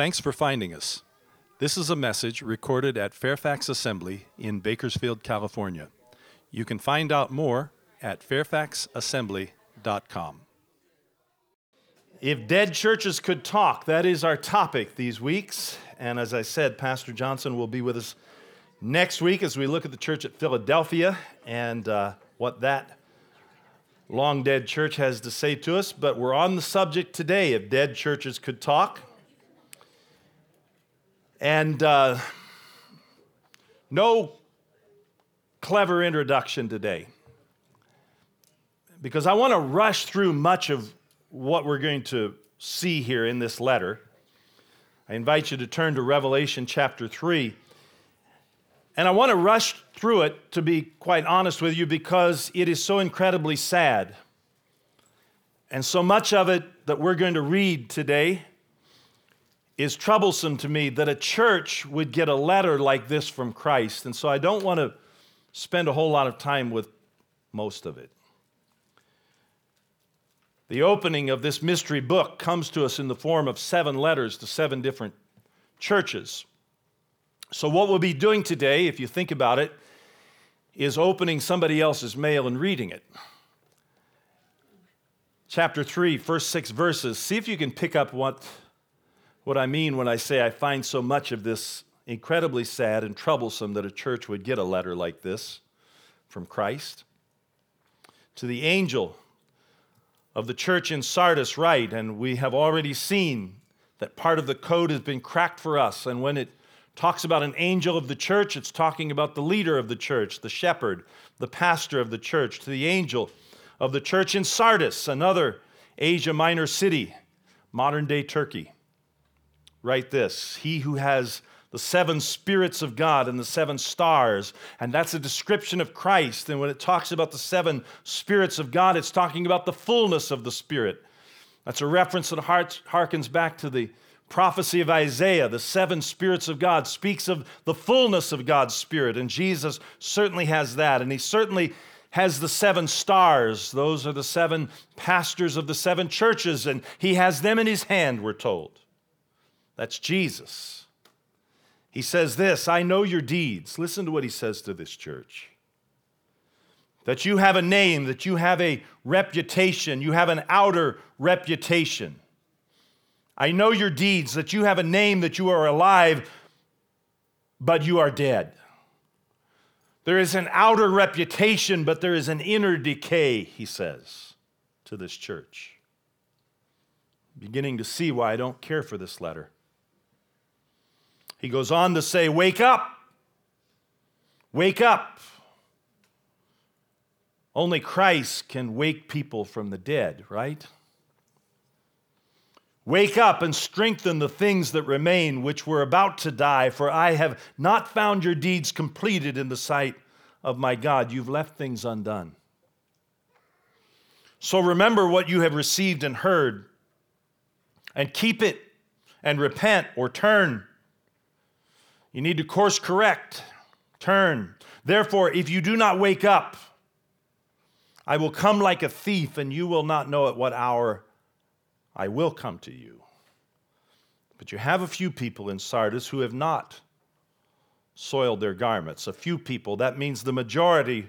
Thanks for finding us. This is a message recorded at Fairfax Assembly in Bakersfield, California. You can find out more at fairfaxassembly.com. If dead churches could talk, that is our topic these weeks. And as I said, Pastor Johnson will be with us next week as we look at the church at Philadelphia and uh, what that long dead church has to say to us. But we're on the subject today if dead churches could talk. And uh, no clever introduction today because I want to rush through much of what we're going to see here in this letter. I invite you to turn to Revelation chapter 3. And I want to rush through it, to be quite honest with you, because it is so incredibly sad. And so much of it that we're going to read today is troublesome to me that a church would get a letter like this from Christ. And so I don't want to spend a whole lot of time with most of it. The opening of this mystery book comes to us in the form of seven letters to seven different churches. So, what we'll be doing today, if you think about it, is opening somebody else's mail and reading it. Chapter 3, first six verses. See if you can pick up what what I mean when I say I find so much of this incredibly sad and troublesome that a church would get a letter like this from Christ. To the angel of the church in Sardis, write, and we have already seen that part of the code has been cracked for us. And when it talks about an angel of the church, it's talking about the leader of the church, the shepherd, the pastor of the church. To the angel of the church in Sardis, another Asia Minor city, modern day Turkey write this He who has the seven spirits of God and the seven stars. And that's a description of Christ. And when it talks about the seven spirits of God, it's talking about the fullness of the Spirit. That's a reference that harkens back to the prophecy of Isaiah. The seven spirits of God speaks of the fullness of God's Spirit. And Jesus certainly has that. And he certainly has the seven stars. Those are the seven pastors of the seven churches. And he has them in his hand, we're told. That's Jesus. He says this I know your deeds. Listen to what he says to this church. That you have a name, that you have a reputation, you have an outer reputation. I know your deeds, that you have a name, that you are alive, but you are dead. There is an outer reputation, but there is an inner decay, he says to this church. Beginning to see why I don't care for this letter. He goes on to say, Wake up! Wake up! Only Christ can wake people from the dead, right? Wake up and strengthen the things that remain, which were about to die, for I have not found your deeds completed in the sight of my God. You've left things undone. So remember what you have received and heard, and keep it, and repent or turn you need to course correct, turn. Therefore, if you do not wake up, I will come like a thief, and you will not know at what hour I will come to you. But you have a few people in Sardis who have not soiled their garments. A few people, that means the majority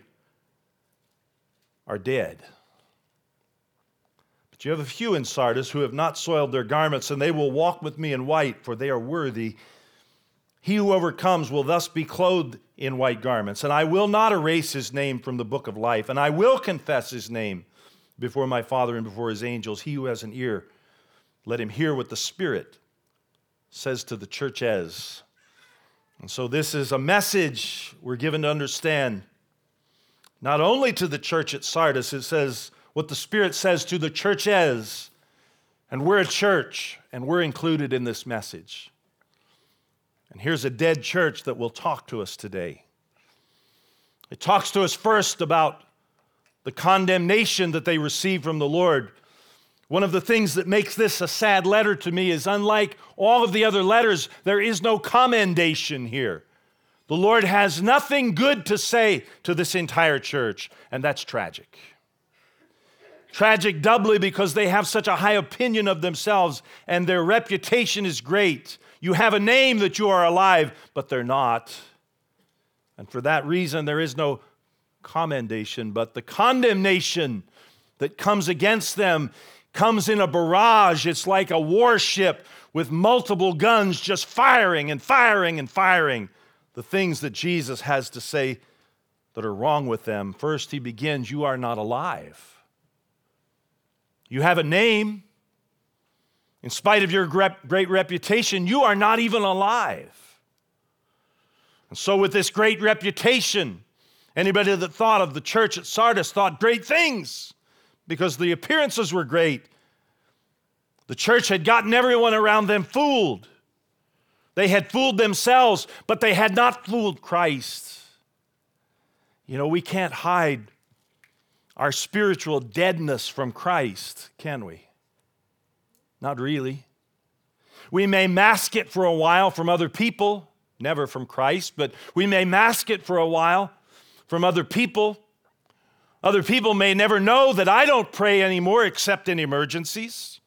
are dead. But you have a few in Sardis who have not soiled their garments, and they will walk with me in white, for they are worthy he who overcomes will thus be clothed in white garments, and I will not erase his name from the book of life, and I will confess his name before my Father and before his angels. He who has an ear, let him hear what the Spirit says to the church churches. And so, this is a message we're given to understand not only to the church at Sardis, it says what the Spirit says to the church churches. And we're a church, and we're included in this message. And here's a dead church that will talk to us today. It talks to us first about the condemnation that they receive from the Lord. One of the things that makes this a sad letter to me is unlike all of the other letters, there is no commendation here. The Lord has nothing good to say to this entire church, and that's tragic. Tragic doubly because they have such a high opinion of themselves and their reputation is great. You have a name that you are alive, but they're not. And for that reason, there is no commendation, but the condemnation that comes against them comes in a barrage. It's like a warship with multiple guns just firing and firing and firing the things that Jesus has to say that are wrong with them. First, he begins, You are not alive. You have a name. In spite of your great reputation, you are not even alive. And so, with this great reputation, anybody that thought of the church at Sardis thought great things because the appearances were great. The church had gotten everyone around them fooled. They had fooled themselves, but they had not fooled Christ. You know, we can't hide our spiritual deadness from Christ, can we? Not really. We may mask it for a while from other people, never from Christ, but we may mask it for a while from other people. Other people may never know that I don't pray anymore except in emergencies.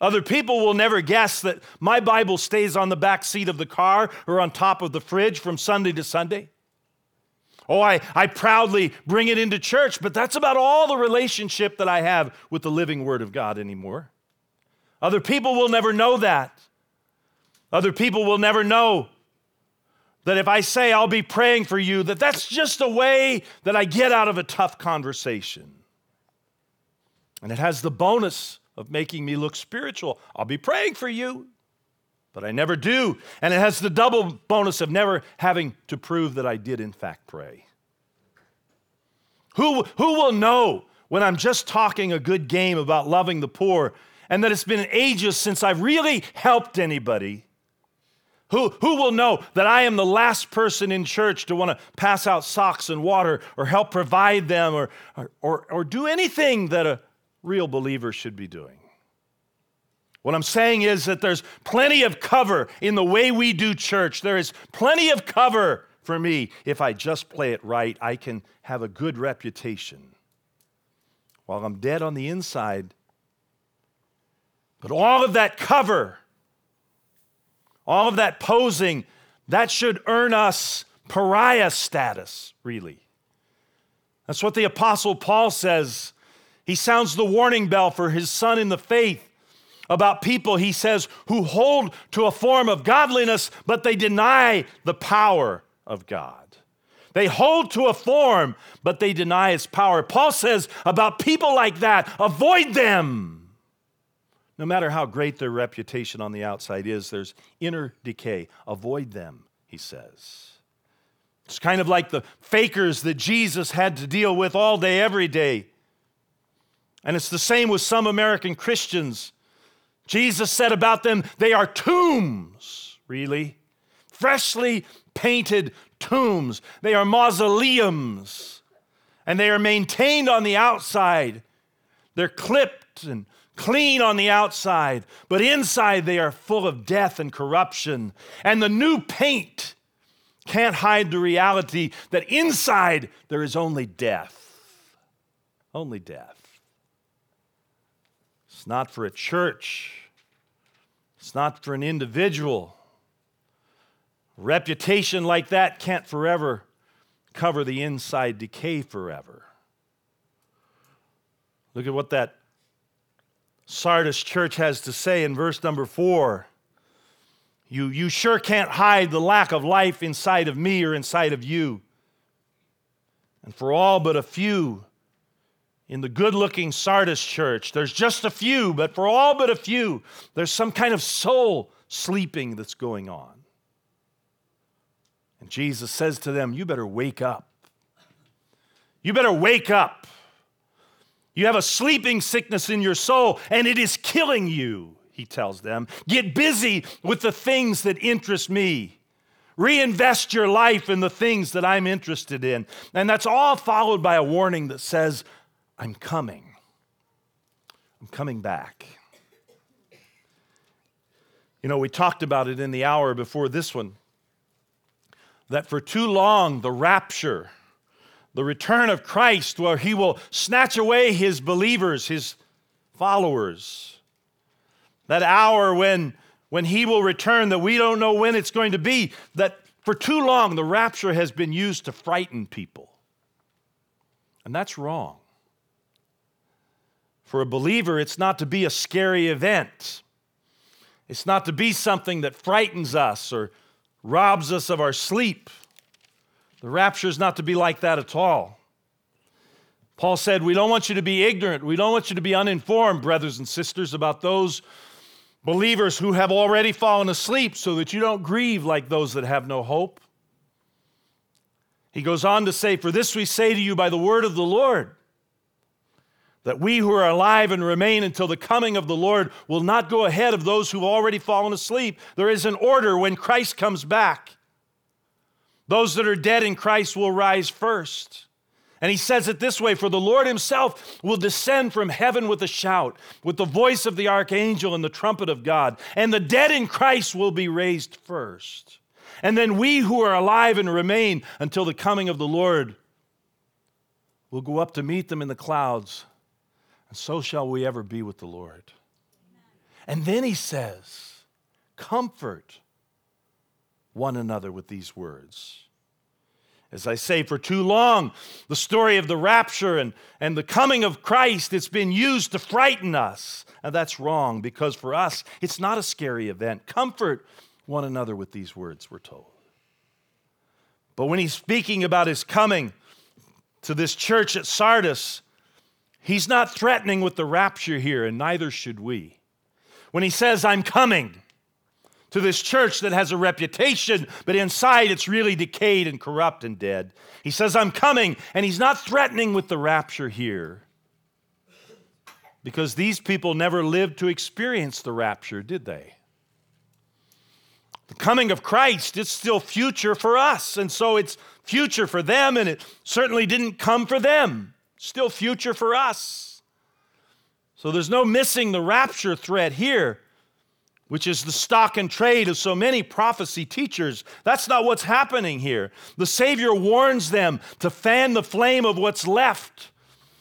Other people will never guess that my Bible stays on the back seat of the car or on top of the fridge from Sunday to Sunday. Oh, I, I proudly bring it into church, but that's about all the relationship that I have with the living Word of God anymore. Other people will never know that. Other people will never know that if I say I'll be praying for you, that that's just a way that I get out of a tough conversation. And it has the bonus of making me look spiritual. I'll be praying for you, but I never do. And it has the double bonus of never having to prove that I did, in fact, pray. Who, who will know when I'm just talking a good game about loving the poor and that it's been ages since I've really helped anybody? Who, who will know that I am the last person in church to want to pass out socks and water or help provide them or, or, or, or do anything that a real believer should be doing? What I'm saying is that there's plenty of cover in the way we do church. There is plenty of cover for me. If I just play it right, I can have a good reputation while I'm dead on the inside. But all of that cover, all of that posing, that should earn us pariah status, really. That's what the Apostle Paul says. He sounds the warning bell for his son in the faith about people, he says, who hold to a form of godliness, but they deny the power of God. They hold to a form, but they deny its power. Paul says about people like that, avoid them. No matter how great their reputation on the outside is, there's inner decay. Avoid them, he says. It's kind of like the fakers that Jesus had to deal with all day, every day. And it's the same with some American Christians Jesus said about them, they are tombs, really. Freshly painted tombs. They are mausoleums. And they are maintained on the outside. They're clipped and clean on the outside, but inside they are full of death and corruption. And the new paint can't hide the reality that inside there is only death. Only death. It's not for a church, it's not for an individual. reputation like that can't forever cover the inside decay forever. Look at what that Sardis church has to say in verse number four. You, you sure can't hide the lack of life inside of me or inside of you. And for all but a few, in the good looking Sardis church. There's just a few, but for all but a few, there's some kind of soul sleeping that's going on. And Jesus says to them, You better wake up. You better wake up. You have a sleeping sickness in your soul, and it is killing you, he tells them. Get busy with the things that interest me. Reinvest your life in the things that I'm interested in. And that's all followed by a warning that says, I'm coming. I'm coming back. You know, we talked about it in the hour before this one that for too long the rapture, the return of Christ, where he will snatch away his believers, his followers. That hour when, when he will return, that we don't know when it's going to be, that for too long the rapture has been used to frighten people. And that's wrong. For a believer, it's not to be a scary event. It's not to be something that frightens us or robs us of our sleep. The rapture is not to be like that at all. Paul said, We don't want you to be ignorant. We don't want you to be uninformed, brothers and sisters, about those believers who have already fallen asleep, so that you don't grieve like those that have no hope. He goes on to say, For this we say to you by the word of the Lord, that we who are alive and remain until the coming of the Lord will not go ahead of those who've already fallen asleep. There is an order when Christ comes back. Those that are dead in Christ will rise first. And he says it this way For the Lord himself will descend from heaven with a shout, with the voice of the archangel and the trumpet of God, and the dead in Christ will be raised first. And then we who are alive and remain until the coming of the Lord will go up to meet them in the clouds, and so shall we ever be with the Lord. And then he says, Comfort one another with these words. As I say, for too long, the story of the rapture and, and the coming of Christ, it's been used to frighten us. And that's wrong because for us, it's not a scary event. Comfort one another with these words, we're told. But when he's speaking about his coming to this church at Sardis, he's not threatening with the rapture here, and neither should we. When he says, I'm coming to this church that has a reputation, but inside it's really decayed and corrupt and dead, he says, I'm coming, and he's not threatening with the rapture here. Because these people never lived to experience the rapture, did they? The coming of Christ, it's still future for us. And so it's future for them, and it certainly didn't come for them. Still future for us. So there's no missing the rapture threat here, which is the stock and trade of so many prophecy teachers. That's not what's happening here. The Savior warns them to fan the flame of what's left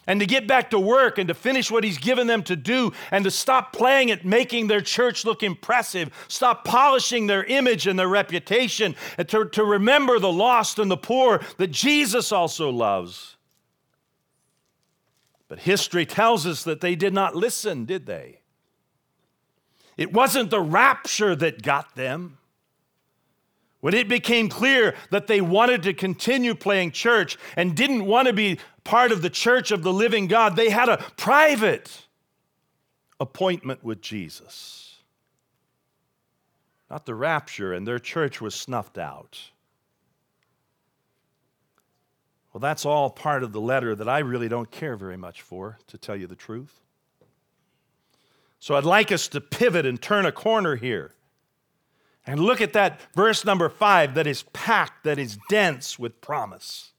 and to get back to work and to finish what he's given them to do and to stop playing at making their church look impressive, stop polishing their image and their reputation, and to, to remember the lost and the poor that Jesus also loves. But history tells us that they did not listen, did they? It wasn't the rapture that got them. When it became clear that they wanted to continue playing church and didn't want to be part of the church of the living God, they had a private appointment with Jesus. Not the rapture, and their church was snuffed out. Well, that's all part of the letter that I really don't care very much for, to tell you the truth. So I'd like us to pivot and turn a corner here and look at that verse number five that is packed, that is dense with promise.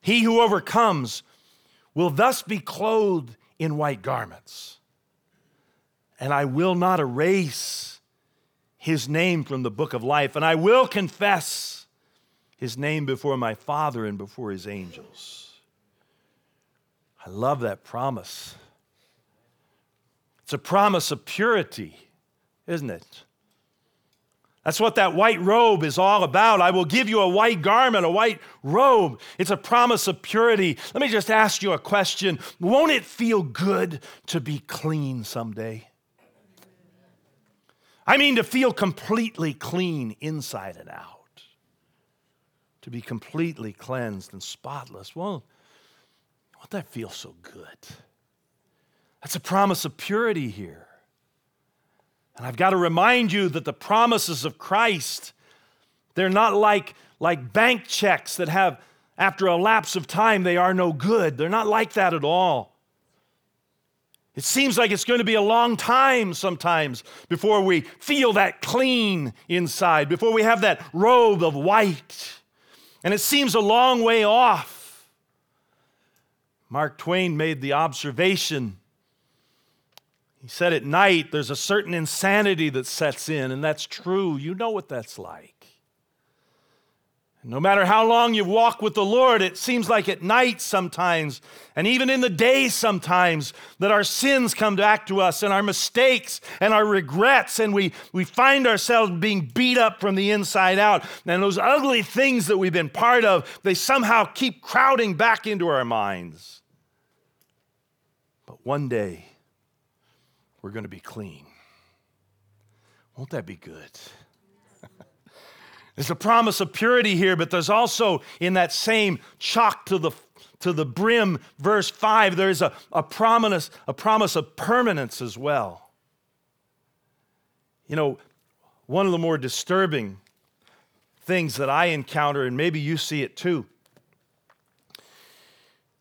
He who overcomes will thus be clothed in white garments, and I will not erase his name from the book of life, and I will confess his name before my Father and before his angels. I love that promise. It's a promise of purity, isn't it? That's what that white robe is all about. I will give you a white garment, a white robe. It's a promise of purity. Let me just ask you a question. Won't it feel good to be clean someday? I mean, to feel completely clean inside and out, to be completely cleansed and spotless. Won't that feel so good? That's a promise of purity here. And I've got to remind you that the promises of Christ, they're not like, like bank checks that have, after a lapse of time, they are no good. They're not like that at all. It seems like it's going to be a long time sometimes before we feel that clean inside, before we have that robe of white. And it seems a long way off. Mark Twain made the observation he said at night there's a certain insanity that sets in, and that's true. You know what that's like. No matter how long you walk with the Lord, it seems like at night sometimes, and even in the day sometimes, that our sins come back to us and our mistakes and our regrets, and we, we find ourselves being beat up from the inside out. And those ugly things that we've been part of, they somehow keep crowding back into our minds. But one day, we're going to be clean. Won't that be good? There's a promise of purity here, but there's also in that same chalk to the to the brim, verse 5, there's a, a, promise, a promise of permanence as well. You know, one of the more disturbing things that I encounter, and maybe you see it too,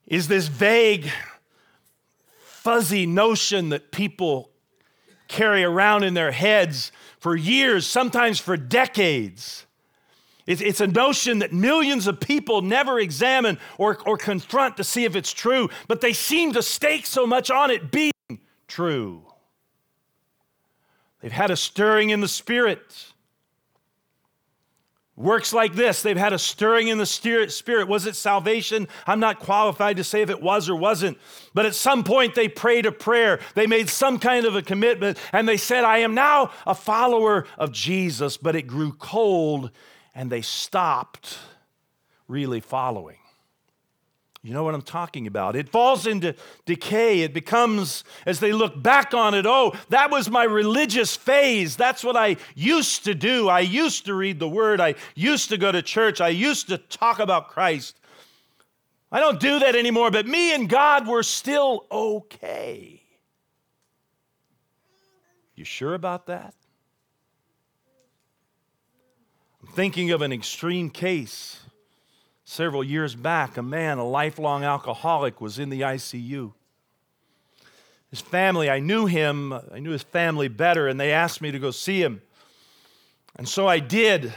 is this vague, fuzzy notion that people carry around in their heads for years, sometimes for decades it's, a notion that millions of people never examine or, or confront to see if it's true, but they seem to stake so much on it being true. They've had a stirring in the spirit. Works like this. They've had a stirring in the spirit. Was it salvation? I'm not qualified to say if it was or wasn't. But at some point, they prayed a prayer. They made some kind of a commitment and they said, I am now a follower of Jesus. But it grew cold and they stopped really following. You know what I'm talking about. It falls into decay. It becomes, as they look back on it, oh, that was my religious phase. That's what I used to do. I used to read the word. I used to go to church. I used to talk about Christ. I don't do that anymore, but me and God were still okay. You sure about that? I'm thinking of an extreme case. Several years back, a man, a lifelong alcoholic, was in the ICU. His family, I knew him, I knew his family better, and they asked me to go see him. And so I did.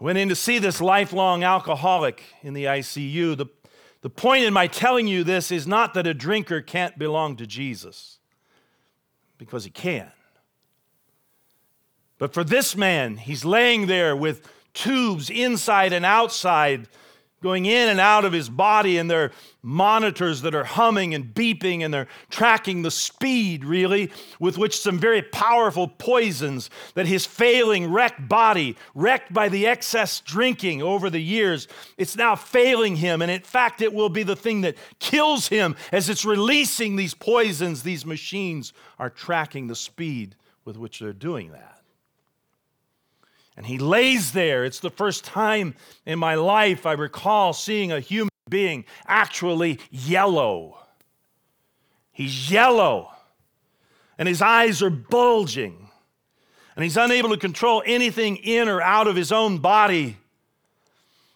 I went in to see this lifelong alcoholic in the ICU. The, the point in my telling you this is not that a drinker can't belong to Jesus, because he can. But for this man, he's laying there with tubes inside and outside going in and out of his body, and there are monitors that are humming and beeping, and they're tracking the speed, really, with which some very powerful poisons that his failing, wrecked body, wrecked by the excess drinking over the years, it's now failing him. And in fact, it will be the thing that kills him as it's releasing these poisons. These machines are tracking the speed with which they're doing that. And he lays there. It's the first time in my life I recall seeing a human being actually yellow. He's yellow, and his eyes are bulging, and he's unable to control anything in or out of his own body.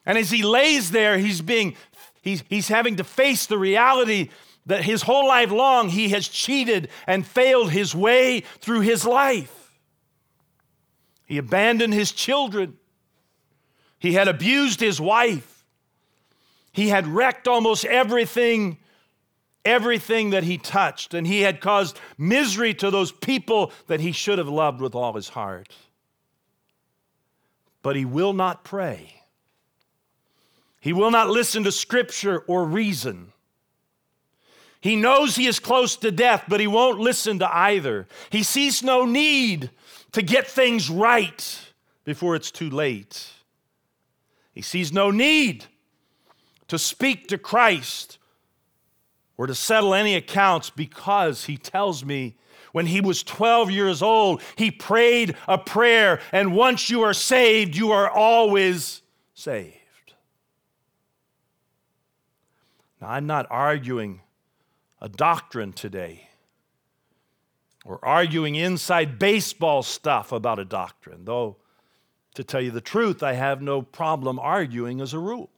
And as he lays there, he's being he's, he's having to face the reality that his whole life long he has cheated and failed his way through his life. He abandoned his children. He had abused his wife. He had wrecked almost everything, everything that he touched. And he had caused misery to those people that he should have loved with all his heart. But he will not pray. He will not listen to scripture or reason. He knows he is close to death, but he won't listen to either. He sees no need to get things right before it's too late. He sees no need to speak to Christ or to settle any accounts because he tells me when he was 12 years old, he prayed a prayer, and once you are saved, you are always saved. Now, I'm not arguing a doctrine today or arguing inside baseball stuff about a doctrine, though, to tell you the truth, I have no problem arguing as a rule.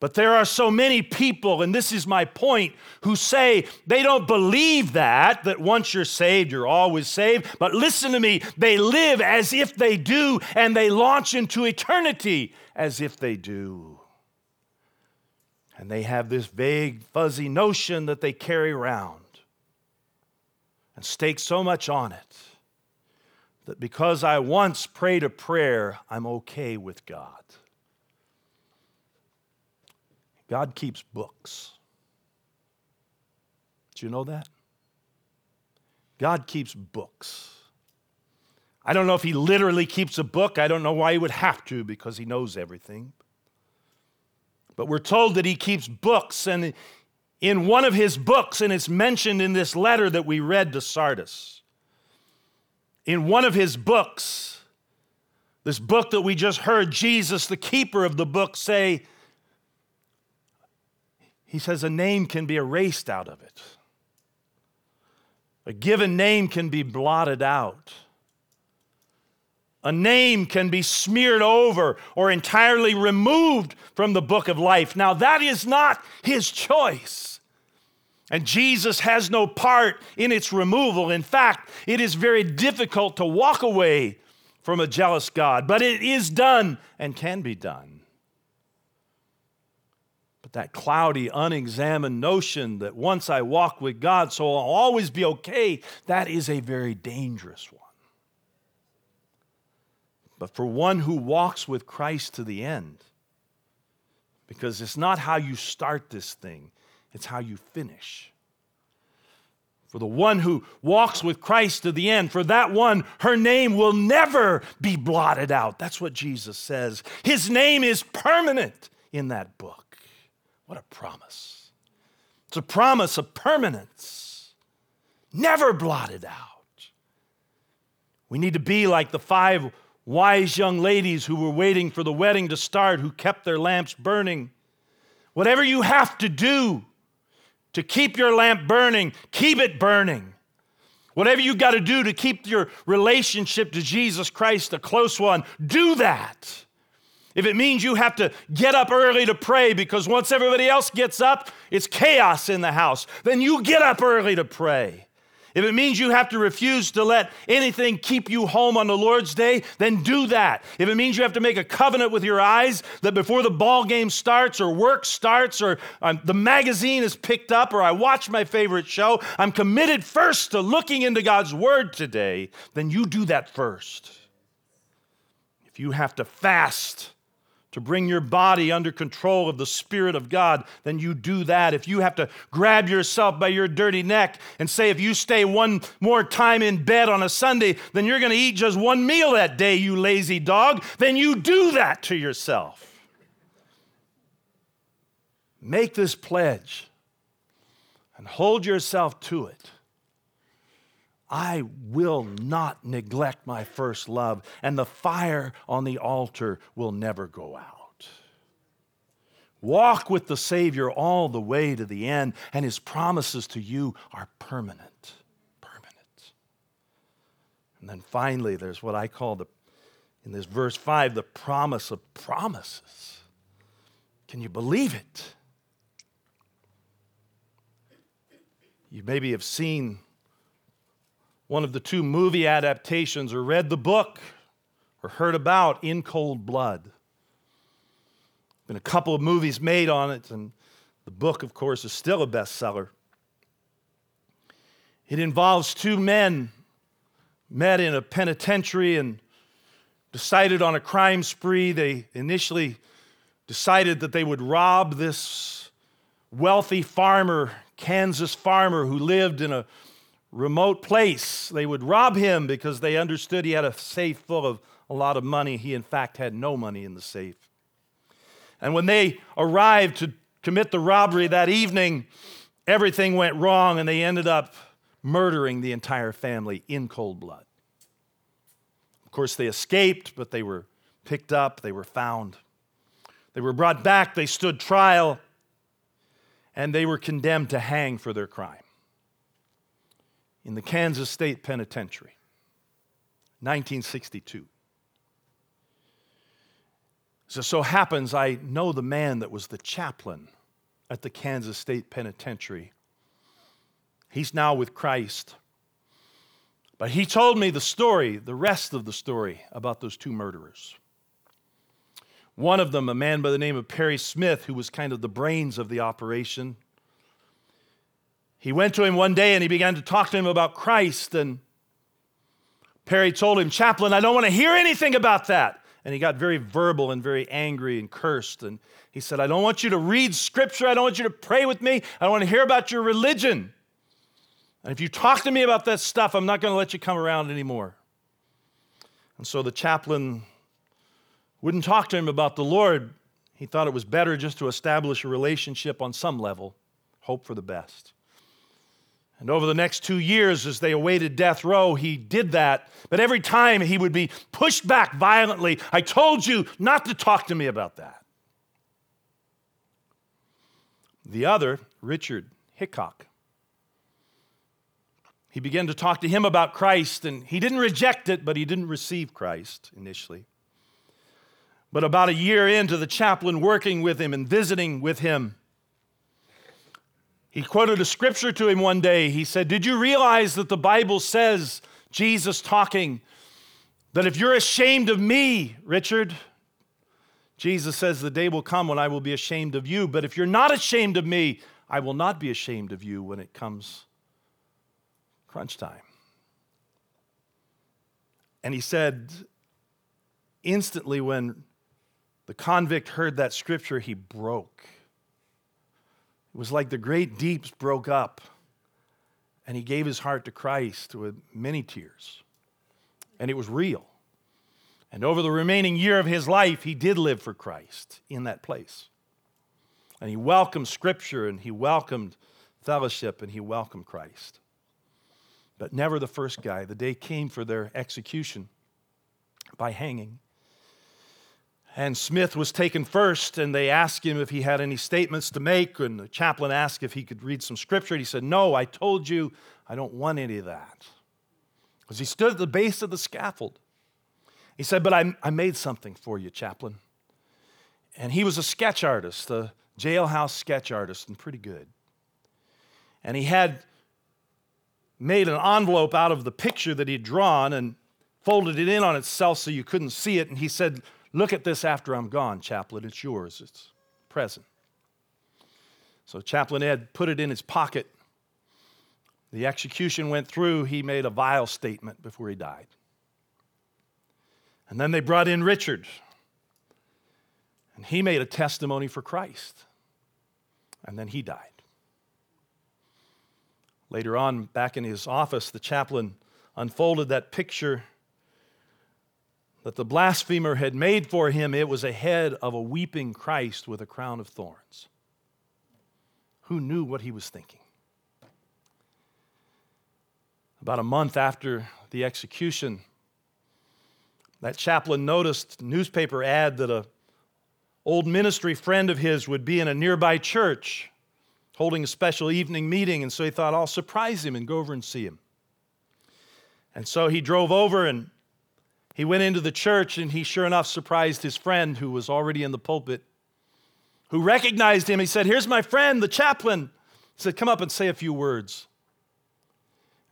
But there are so many people, and this is my point, who say they don't believe that, that once you're saved, you're always saved. But listen to me, they live as if they do, and they launch into eternity as if they do. And they have this vague, fuzzy notion that they carry around and stake so much on it that because I once prayed a prayer, I'm okay with God. God keeps books. Do you know that? God keeps books. I don't know if he literally keeps a book. I don't know why he would have to because he knows everything. But we're told that he keeps books, and in one of his books, and it's mentioned in this letter that we read to Sardis, in one of his books, this book that we just heard Jesus, the keeper of the book, say, he says a name can be erased out of it. A given name can be blotted out. A name can be smeared over or entirely removed from the book of life. Now, that is not his choice. And Jesus has no part in its removal. In fact, it is very difficult to walk away from a jealous God, but it is done and can be done. But that cloudy, unexamined notion that once I walk with God, so I'll always be okay, that is a very dangerous one. But for one who walks with Christ to the end, because it's not how you start this thing, it's how you finish. For the one who walks with Christ to the end, for that one, her name will never be blotted out. That's what Jesus says. His name is permanent in that book. What a promise. It's a promise of permanence, never blotted out. We need to be like the five wise young ladies who were waiting for the wedding to start, who kept their lamps burning. Whatever you have to do to keep your lamp burning, keep it burning. Whatever you got to do to keep your relationship to Jesus Christ a close one, do that. If it means you have to get up early to pray because once everybody else gets up, it's chaos in the house, then you get up early to pray. If it means you have to refuse to let anything keep you home on the Lord's day, then do that. If it means you have to make a covenant with your eyes that before the ball game starts or work starts or um, the magazine is picked up or I watch my favorite show, I'm committed first to looking into God's word today, then you do that first. If you have to fast, to bring your body under control of the Spirit of God, then you do that. If you have to grab yourself by your dirty neck and say, if you stay one more time in bed on a Sunday, then you're going to eat just one meal that day, you lazy dog, then you do that to yourself. Make this pledge and hold yourself to it. I will not neglect my first love, and the fire on the altar will never go out. Walk with the Savior all the way to the end, and His promises to you are permanent. Permanent. And then finally, there's what I call the, in this verse 5, the promise of promises. Can you believe it? You maybe have seen one of the two movie adaptations or read the book or heard about In Cold Blood. Been a couple of movies made on it, and the book, of course, is still a bestseller. It involves two men met in a penitentiary and decided on a crime spree. They initially decided that they would rob this wealthy farmer, Kansas farmer, who lived in a remote place. They would rob him because they understood he had a safe full of a lot of money. He, in fact, had no money in the safe. And when they arrived to commit the robbery that evening, everything went wrong and they ended up murdering the entire family in cold blood. Of course, they escaped, but they were picked up, they were found. They were brought back, they stood trial, and they were condemned to hang for their crime in the Kansas State Penitentiary, 1962. So, so happens I know the man that was the chaplain at the Kansas State Penitentiary. He's now with Christ. But he told me the story, the rest of the story about those two murderers. One of them, a man by the name of Perry Smith, who was kind of the brains of the operation, he went to him one day and he began to talk to him about Christ. And Perry told him, Chaplain, I don't want to hear anything about that. And he got very verbal and very angry and cursed. And he said, I don't want you to read scripture. I don't want you to pray with me. I don't want to hear about your religion. And if you talk to me about that stuff, I'm not going to let you come around anymore. And so the chaplain wouldn't talk to him about the Lord. He thought it was better just to establish a relationship on some level, hope for the best. And over the next two years, as they awaited death row, he did that. But every time he would be pushed back violently. I told you not to talk to me about that. The other, Richard Hickock, he began to talk to him about Christ, and he didn't reject it, but he didn't receive Christ initially. But about a year into the chaplain working with him and visiting with him, he quoted a scripture to him one day. He said, Did you realize that the Bible says, Jesus talking, that if you're ashamed of me, Richard, Jesus says, The day will come when I will be ashamed of you. But if you're not ashamed of me, I will not be ashamed of you when it comes crunch time. And he said, instantly when the convict heard that scripture, he broke. It was like the great deeps broke up, and he gave his heart to Christ with many tears. And it was real. And over the remaining year of his life, he did live for Christ in that place. And he welcomed Scripture, and he welcomed fellowship, and he welcomed Christ. But never the first guy. The day came for their execution by hanging. And Smith was taken first, and they asked him if he had any statements to make. And the chaplain asked if he could read some scripture. And he said, No, I told you I don't want any of that. Because he stood at the base of the scaffold. He said, But I, I made something for you, chaplain. And he was a sketch artist, a jailhouse sketch artist, and pretty good. And he had made an envelope out of the picture that he'd drawn and folded it in on itself so you couldn't see it. And he said, Look at this after I'm gone, chaplain. It's yours, it's present. So Chaplain Ed put it in his pocket. The execution went through. He made a vile statement before he died. And then they brought in Richard. And he made a testimony for Christ. And then he died. Later on, back in his office, the chaplain unfolded that picture that the blasphemer had made for him, it was a head of a weeping Christ with a crown of thorns. Who knew what he was thinking? About a month after the execution, that chaplain noticed newspaper ad that a old ministry friend of his would be in a nearby church holding a special evening meeting, and so he thought, I'll surprise him and go over and see him. And so he drove over and he went into the church and he sure enough surprised his friend who was already in the pulpit, who recognized him. He said, Here's my friend, the chaplain. He said, Come up and say a few words.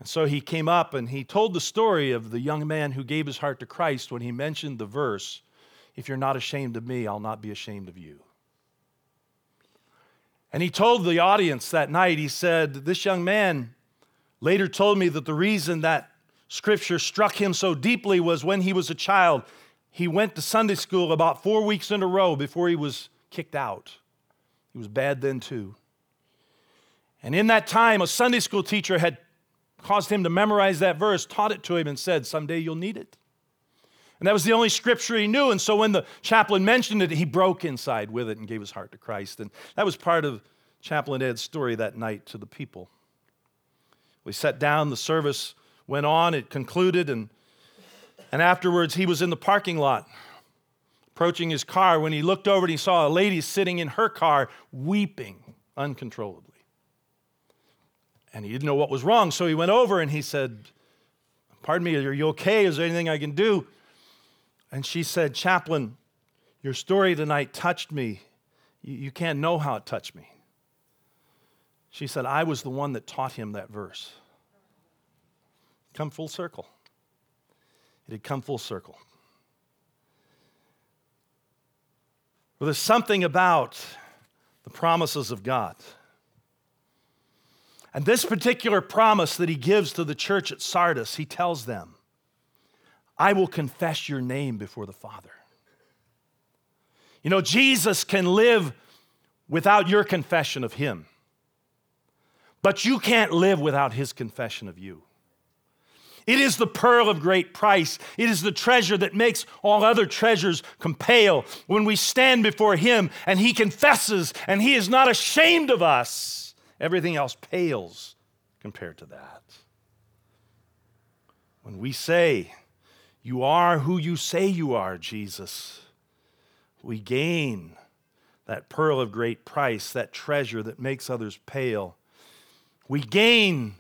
And so he came up and he told the story of the young man who gave his heart to Christ when he mentioned the verse, If you're not ashamed of me, I'll not be ashamed of you. And he told the audience that night, he said, This young man later told me that the reason that scripture struck him so deeply was when he was a child. He went to Sunday school about four weeks in a row before he was kicked out. He was bad then too. And in that time, a Sunday school teacher had caused him to memorize that verse, taught it to him, and said, Someday you'll need it. And that was the only scripture he knew. And so when the chaplain mentioned it, he broke inside with it and gave his heart to Christ. And that was part of Chaplain Ed's story that night to the people. We sat down, the service went on, it concluded, and, and afterwards he was in the parking lot approaching his car when he looked over and he saw a lady sitting in her car weeping uncontrollably. And he didn't know what was wrong, so he went over and he said, Pardon me, are you okay? Is there anything I can do? And she said, Chaplain, your story tonight touched me. You, can't know how it touched me. She said, I was the one that taught him that verse come full circle. It had come full circle. Well, there's something about the promises of God. And this particular promise that he gives to the church at Sardis, he tells them I will confess your name before the Father. You know, Jesus can live without your confession of him, but you can't live without his confession of you. It is the pearl of great price. It is the treasure that makes all other treasures compale when we stand before Him and He confesses and He is not ashamed of us. Everything else pales compared to that. When we say, You are who you say you are, Jesus, we gain that pearl of great price, that treasure that makes others pale. We gain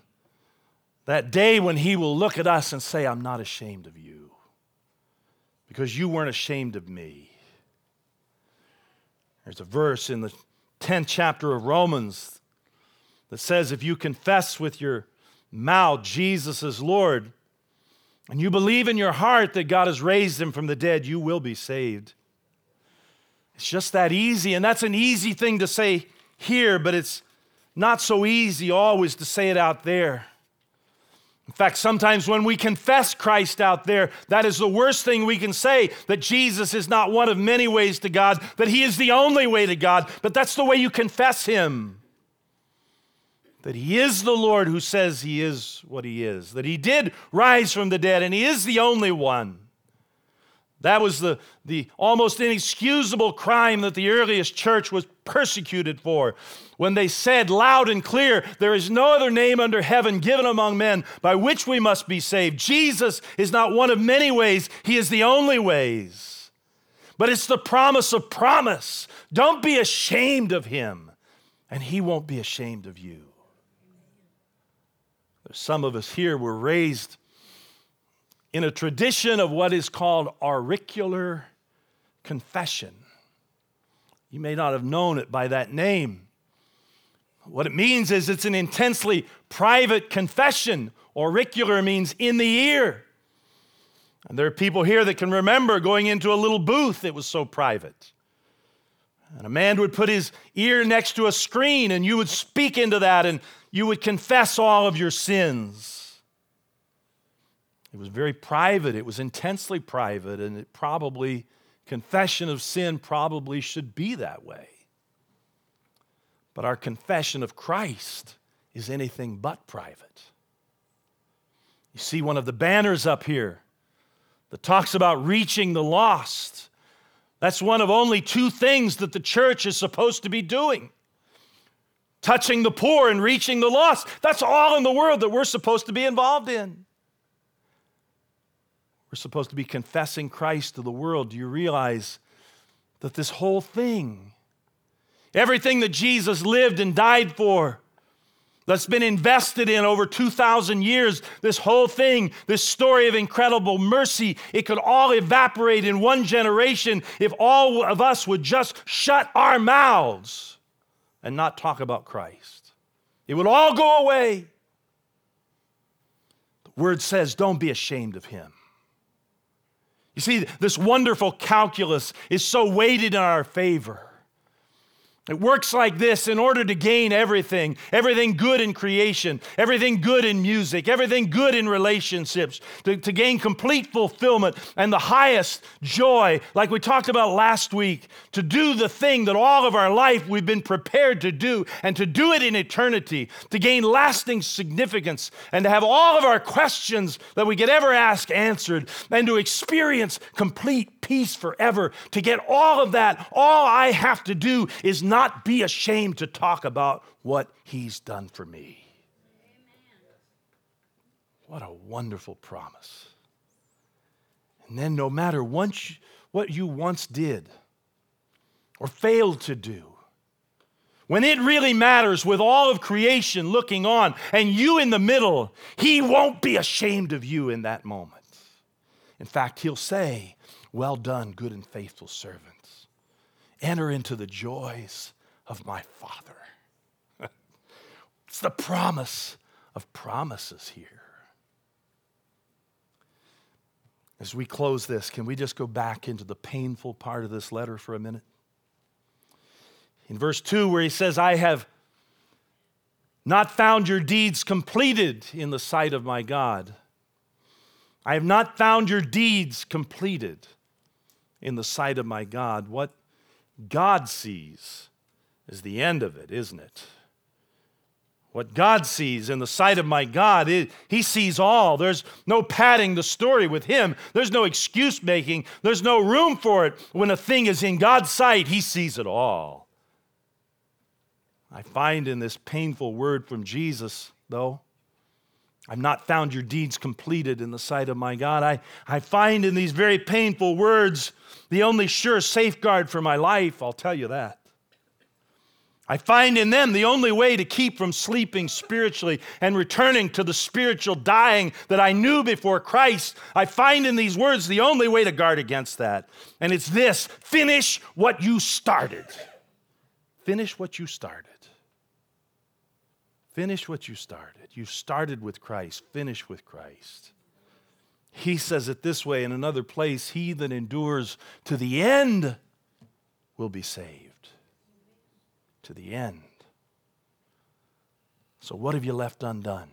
that day when he will look at us and say, I'm not ashamed of you because you weren't ashamed of me. There's a verse in the 10th chapter of Romans that says, If you confess with your mouth Jesus is Lord, and you believe in your heart that God has raised him from the dead, you will be saved. It's just that easy, and that's an easy thing to say here, but it's not so easy always to say it out there. In fact, sometimes when we confess Christ out there, that is the worst thing we can say that Jesus is not one of many ways to God, that He is the only way to God, but that's the way you confess Him. That He is the Lord who says He is what He is, that He did rise from the dead, and He is the only one. That was the, the almost inexcusable crime that the earliest church was persecuted for when they said loud and clear, There is no other name under heaven given among men by which we must be saved. Jesus is not one of many ways, He is the only ways. But it's the promise of promise. Don't be ashamed of Him, and He won't be ashamed of you. There's some of us here were raised in a tradition of what is called auricular confession. You may not have known it by that name. What it means is it's an intensely private confession. Auricular means in the ear. And there are people here that can remember going into a little booth, it was so private. And a man would put his ear next to a screen, and you would speak into that, and you would confess all of your sins. It was very private, it was intensely private, and it probably, confession of sin probably should be that way. But our confession of Christ is anything but private. You see one of the banners up here that talks about reaching the lost. That's one of only two things that the church is supposed to be doing touching the poor and reaching the lost. That's all in the world that we're supposed to be involved in. We're supposed to be confessing Christ to the world. Do you realize that this whole thing, everything that Jesus lived and died for, that's been invested in over 2,000 years, this whole thing, this story of incredible mercy, it could all evaporate in one generation if all of us would just shut our mouths and not talk about Christ. It would all go away. The word says, don't be ashamed of him. You see, this wonderful calculus is so weighted in our favor. It works like this in order to gain everything everything good in creation, everything good in music, everything good in relationships, to, to, gain complete fulfillment and the highest joy, like we talked about last week, to do the thing that all of our life we've been prepared to do and to do it in eternity, to gain lasting significance and to have all of our questions that we could ever ask answered and to experience complete peace forever. To get all of that, all I have to do is not be ashamed to talk about what He's done for me. What a wonderful promise. And then, no matter once, what you once did or failed to do, when it really matters with all of creation looking on and you in the middle, He won't be ashamed of you in that moment. In fact, He'll say, Well done, good and faithful servant enter into the joys of my Father. it's the promise of promises here. As we close this, can we just go back into the painful part of this letter for a minute? In verse 2, where he says, I have not found your deeds completed in the sight of my God. I have not found your deeds completed in the sight of my God. What God sees is the end of it, isn't it? What God sees in the sight of my God, He sees all. There's no padding the story with Him. There's no excuse making. There's no room for it. When a thing is in God's sight, He sees it all. I find in this painful word from Jesus, though, I've not found your deeds completed in the sight of my God. I, I find in these very painful words the only sure safeguard for my life, I'll tell you that. I find in them the only way to keep from sleeping spiritually and returning to the spiritual dying that I knew before Christ. I find in these words the only way to guard against that. And it's this finish what you started. Finish what you started. Finish what you started. You started with Christ, finish with Christ. He says it this way in another place He that endures to the end will be saved to the end. So, what have you left undone?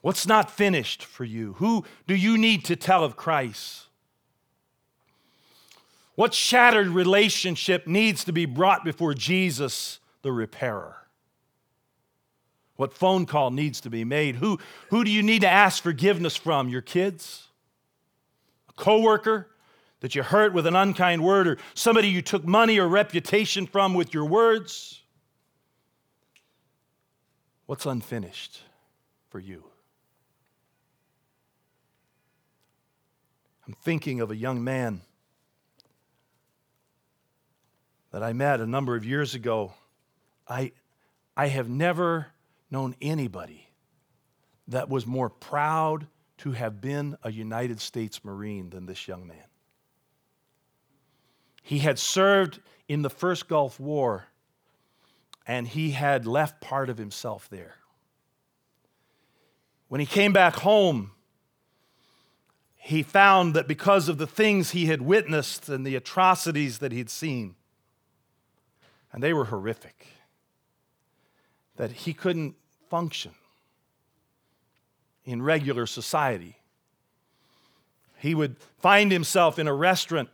What's not finished for you? Who do you need to tell of Christ? What shattered relationship needs to be brought before Jesus, the repairer? What phone call needs to be made? Who, who do you need to ask forgiveness from? Your kids? A coworker? that you hurt with an unkind word, or somebody you took money or reputation from with your words? What's unfinished for you? I'm thinking of a young man that I met a number of years ago. I, I have never known anybody that was more proud to have been a United States Marine than this young man. He had served in the first Gulf War, and he had left part of himself there. When he came back home, he found that because of the things he had witnessed and the atrocities that he'd seen, and they were horrific, that he couldn't function in regular society. He would find himself in a restaurant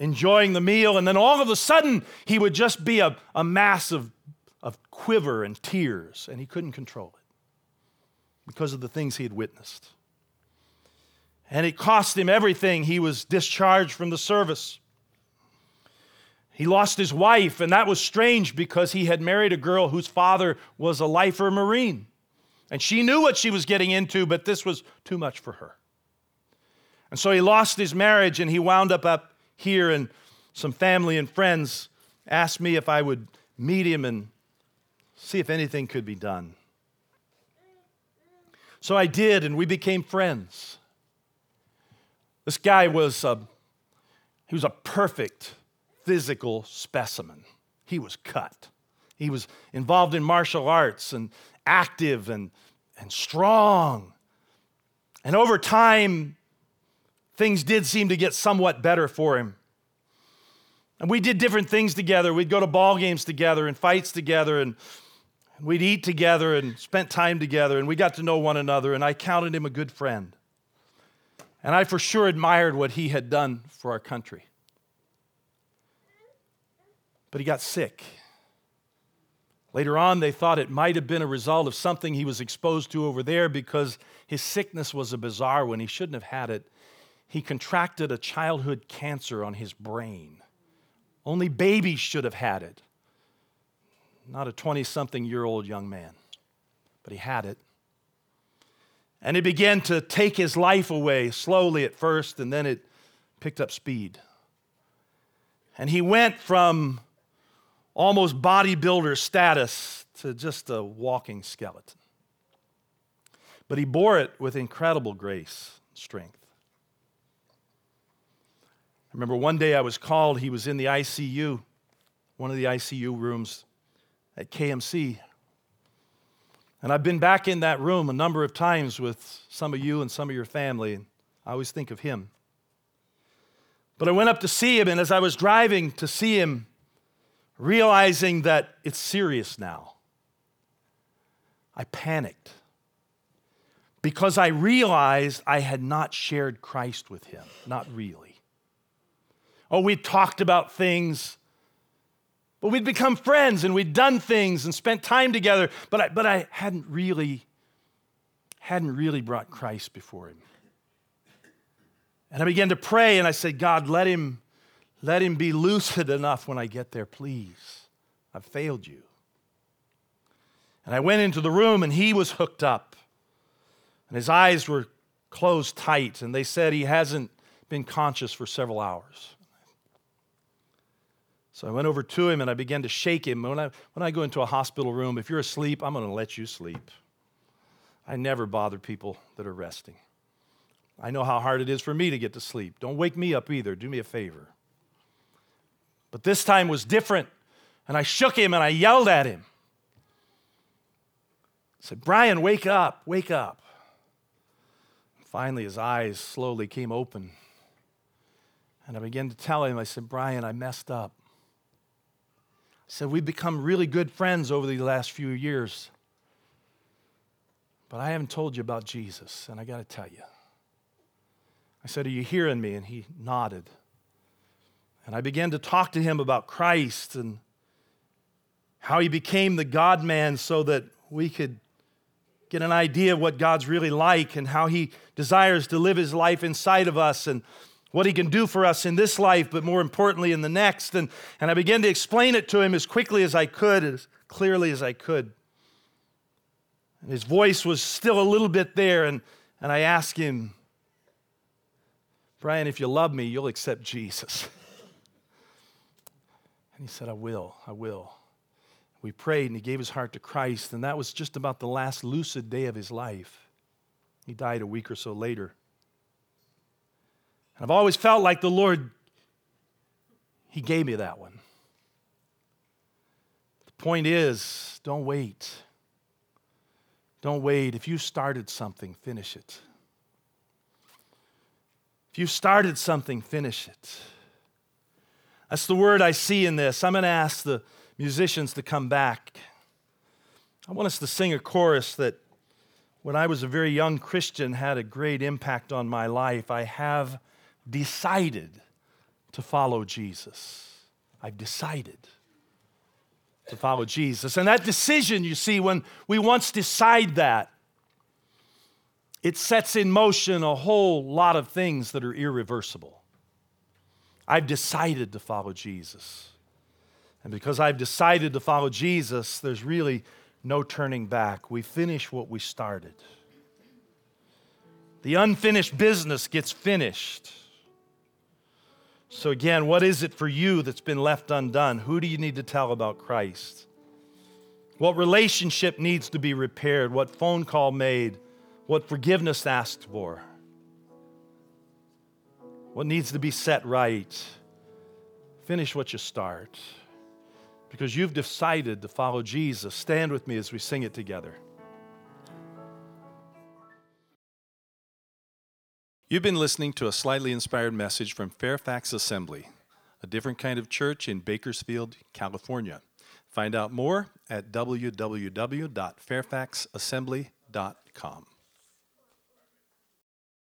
enjoying the meal, and then all of a sudden he would just be a, a mass of, of quiver and tears, and he couldn't control it because of the things he had witnessed. And it cost him everything. He was discharged from the service. He lost his wife, and that was strange because he had married a girl whose father was a lifer Marine. And she knew what she was getting into, but this was too much for her. And so he lost his marriage and he wound up, up here, and some family and friends asked me if I would meet him and see if anything could be done. So I did, and we became friends. This guy was a, he was a perfect physical specimen. He was cut. He was involved in martial arts and active and, and strong. And over time, things did seem to get somewhat better for him. And we did different things together. We'd go to ball games together and fights together, and we'd eat together and spent time together, and we got to know one another, and I counted him a good friend. And I for sure admired what he had done for our country. But he got sick. Later on, they thought it might have been a result of something he was exposed to over there because his sickness was a bizarre one. He shouldn't have had it he contracted a childhood cancer on his brain. Only babies should have had it, not a 20 something year old young man, but he had it. And it began to take his life away slowly at first, and then it picked up speed. And he went from almost bodybuilder status to just a walking skeleton. But he bore it with incredible grace and strength. I remember one day I was called, he was in the ICU, one of the ICU rooms at KMC. And I've been back in that room a number of times with some of you and some of your family, and I always think of him. But I went up to see him, and as I was driving to see him, realizing that it's serious now, I panicked because I realized I had not shared Christ with him. Not really. Oh, we talked about things, but we'd become friends and we'd done things and spent time together, but I, but I hadn't really, hadn't really brought Christ before him. And I began to pray and I said, God, let him, let him be lucid enough when I get there, please. I've failed you. And I went into the room and he was hooked up. And his eyes were closed tight, and they said he hasn't been conscious for several hours. So I went over to him and I began to shake him. When I, when I go into a hospital room, if you're asleep, I'm going to let you sleep. I never bother people that are resting. I know how hard it is for me to get to sleep. Don't wake me up either. Do me a favor. But this time was different. And I shook him and I yelled at him. I said, Brian, wake up, wake up. Finally, his eyes slowly came open. And I began to tell him, I said, Brian, I messed up. I said, We've become really good friends over the last few years. But I haven't told you about Jesus, and I got to tell you. I said, Are you hearing me? And he nodded. And I began to talk to him about Christ and how he became the God man so that we could get an idea of what God's really like and how He desires to live His life inside of us and what He can do for us in this life, but more importantly in the next. And, and I began to explain it to him as quickly as I could, as clearly as I could. And his voice was still a little bit there, and, and I asked him, Brian, if you love me, you'll accept Jesus. And he said, I will, I will we prayed and he gave his heart to Christ, and that was just about the last lucid day of his life. He died a week or so later. And I've always felt like the Lord, he gave me that one. The point is, don't wait. Don't wait. If you started something, finish it. If you started something, finish it. That's the word I see in this. I'm going to ask the musicians to come back. I want us to sing a chorus that, when I was a very young Christian, had a great impact on my life. I have decided to follow Jesus. I've decided to follow Jesus. And that decision, you see, when we once decide that, it sets in motion a whole lot of things that are irreversible. I've decided to follow Jesus. And because I've decided to follow Jesus, there's really no turning back. We finish what we started. The unfinished business gets finished. So, again, what is it for you that's been left undone? Who do you need to tell about Christ? What relationship needs to be repaired? What phone call made? What forgiveness asked for? What needs to be set right? Finish what you start because you've decided to follow Jesus. Stand with me as we sing it together. You've been listening to a slightly inspired message from Fairfax Assembly, a different kind of church in Bakersfield, California. Find out more at www.fairfaxassembly.com.